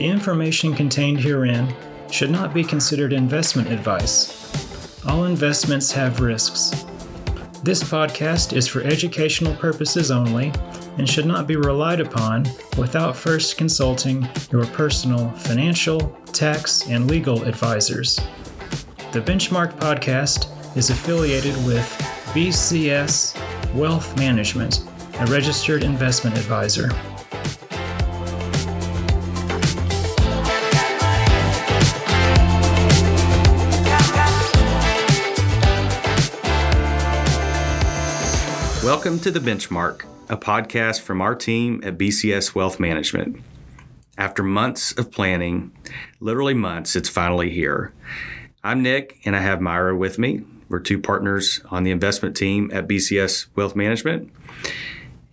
The information contained herein should not be considered investment advice. All investments have risks. This podcast is for educational purposes only and should not be relied upon without first consulting your personal financial, tax, and legal advisors. The Benchmark podcast is affiliated with BCS Wealth Management, a registered investment advisor. Welcome to The Benchmark, a podcast from our team at BCS Wealth Management. After months of planning, literally months, it's finally here. I'm Nick, and I have Myra with me. We're two partners on the investment team at BCS Wealth Management.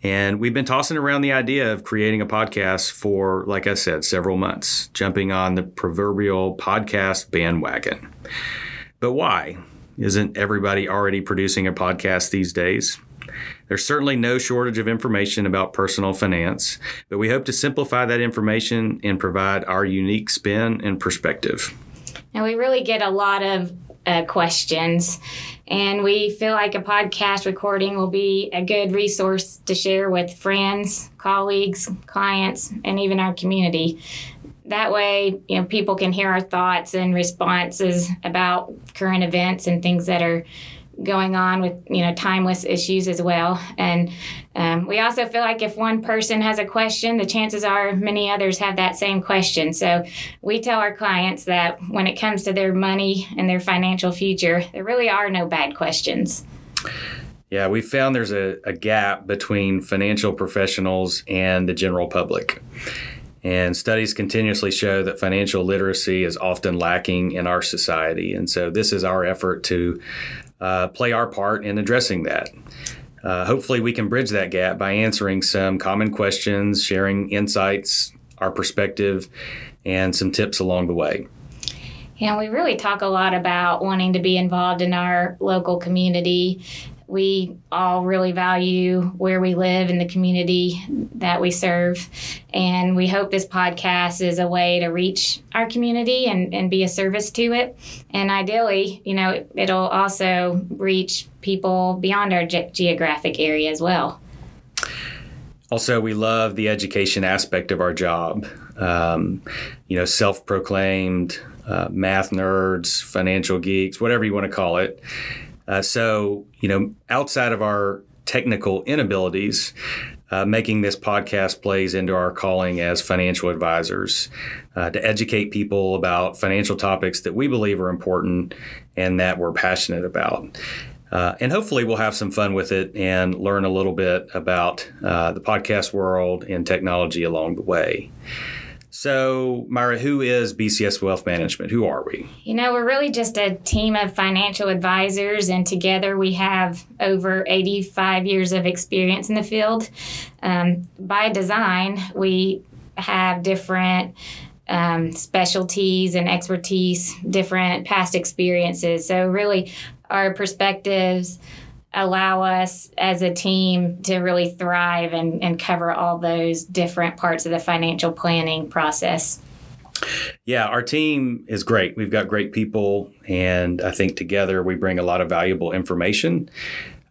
And we've been tossing around the idea of creating a podcast for, like I said, several months, jumping on the proverbial podcast bandwagon. But why? Isn't everybody already producing a podcast these days? There's certainly no shortage of information about personal finance, but we hope to simplify that information and provide our unique spin and perspective. And we really get a lot of uh, questions, and we feel like a podcast recording will be a good resource to share with friends, colleagues, clients, and even our community. That way, you know, people can hear our thoughts and responses about current events and things that are going on with you know timeless issues as well. And um, we also feel like if one person has a question the chances are many others have that same question. So we tell our clients that when it comes to their money and their financial future there really are no bad questions. Yeah we found there's a, a gap between financial professionals and the general public. And studies continuously show that financial literacy is often lacking in our society. And so, this is our effort to uh, play our part in addressing that. Uh, hopefully, we can bridge that gap by answering some common questions, sharing insights, our perspective, and some tips along the way. Yeah, we really talk a lot about wanting to be involved in our local community we all really value where we live and the community that we serve. And we hope this podcast is a way to reach our community and, and be a service to it. And ideally, you know, it'll also reach people beyond our ge- geographic area as well. Also, we love the education aspect of our job. Um, you know, self proclaimed uh, math nerds, financial geeks, whatever you want to call it uh, so, you know, outside of our technical inabilities, uh, making this podcast plays into our calling as financial advisors uh, to educate people about financial topics that we believe are important and that we're passionate about. Uh, and hopefully, we'll have some fun with it and learn a little bit about uh, the podcast world and technology along the way. So, Myra, who is BCS Wealth Management? Who are we? You know, we're really just a team of financial advisors, and together we have over 85 years of experience in the field. Um, by design, we have different um, specialties and expertise, different past experiences. So, really, our perspectives allow us as a team to really thrive and, and cover all those different parts of the financial planning process. Yeah, our team is great. We've got great people, and I think together we bring a lot of valuable information.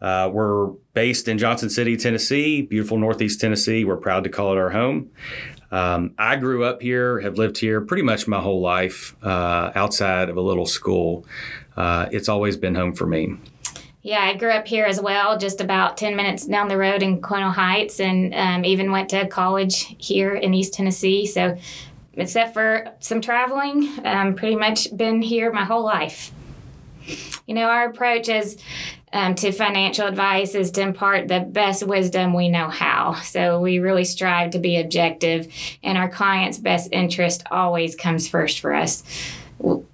Uh, we're based in Johnson City, Tennessee, beautiful Northeast Tennessee. We're proud to call it our home. Um, I grew up here, have lived here pretty much my whole life uh, outside of a little school. Uh, it's always been home for me. Yeah, I grew up here as well, just about 10 minutes down the road in Colonial Heights, and um, even went to college here in East Tennessee. So, except for some traveling, um, pretty much been here my whole life. You know, our approach is um, to financial advice is to impart the best wisdom we know how. So we really strive to be objective, and our clients' best interest always comes first for us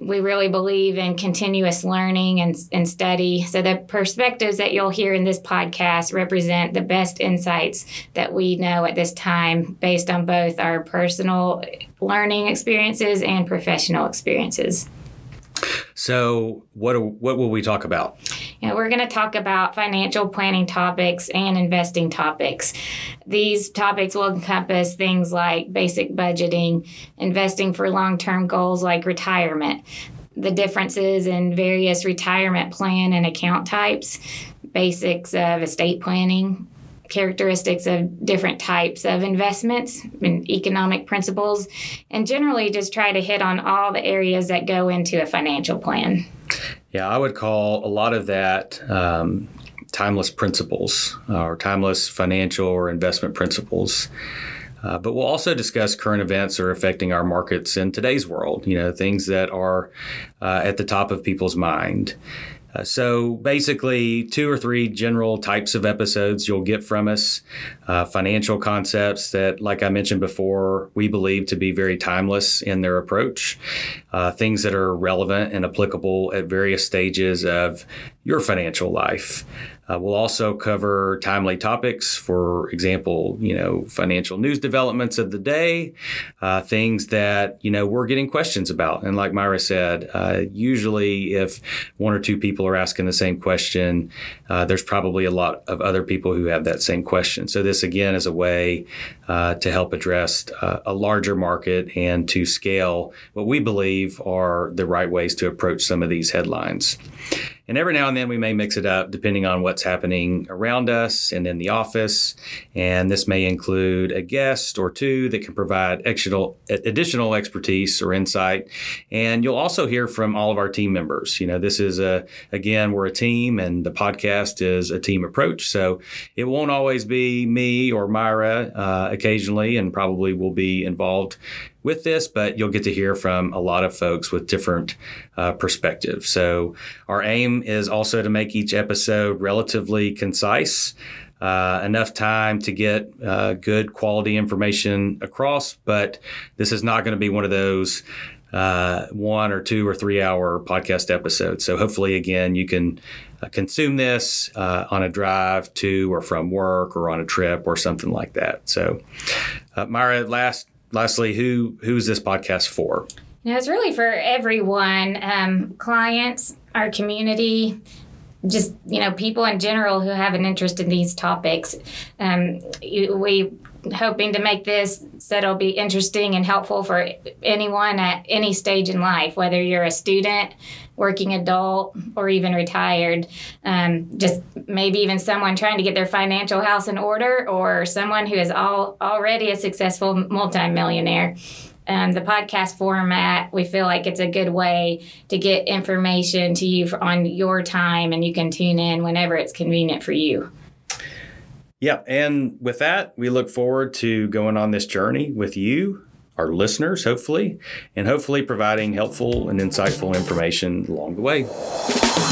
we really believe in continuous learning and, and study. So, the perspectives that you'll hear in this podcast represent the best insights that we know at this time based on both our personal learning experiences and professional experiences. So, what what will we talk about? You know, we're going to talk about financial planning topics and investing topics. These topics will encompass things like basic budgeting, investing for long term goals like retirement, the differences in various retirement plan and account types, basics of estate planning, characteristics of different types of investments and economic principles, and generally just try to hit on all the areas that go into a financial plan. Yeah, I would call a lot of that um, timeless principles uh, or timeless financial or investment principles. Uh, but we'll also discuss current events that are affecting our markets in today's world, you know, things that are uh, at the top of people's mind. Uh, so basically, two or three general types of episodes you'll get from us. Uh, financial concepts that, like I mentioned before, we believe to be very timeless in their approach. Uh, things that are relevant and applicable at various stages of your financial life. Uh, we'll also cover timely topics, for example, you know, financial news developments of the day, uh, things that you know we're getting questions about. And like Myra said, uh, usually if one or two people are asking the same question, uh, there's probably a lot of other people who have that same question. So this again is a way uh, to help address uh, a larger market and to scale what we believe are the right ways to approach some of these headlines. And every now and then we may mix it up depending on what's happening around us and in the office. And this may include a guest or two that can provide additional, additional expertise or insight. And you'll also hear from all of our team members. You know, this is a, again, we're a team and the podcast is a team approach. So it won't always be me or Myra uh, occasionally, and probably will be involved with this, but you'll get to hear from a lot of folks with different uh, perspectives. So, our aim is also to make each episode relatively concise. Uh, enough time to get uh, good quality information across, but this is not going to be one of those uh, one or two or three hour podcast episodes. So hopefully, again, you can uh, consume this uh, on a drive to or from work or on a trip or something like that. So, uh, Myra, last lastly, who who's this podcast for? Now, it's really for everyone, um, clients, our community, just you know people in general who have an interest in these topics. Um, we hoping to make this so it'll be interesting and helpful for anyone at any stage in life, whether you're a student, working adult, or even retired. Um, just maybe even someone trying to get their financial house in order, or someone who is all already a successful multimillionaire. Um, the podcast format, we feel like it's a good way to get information to you on your time, and you can tune in whenever it's convenient for you. Yeah. And with that, we look forward to going on this journey with you, our listeners, hopefully, and hopefully providing helpful and insightful information along the way.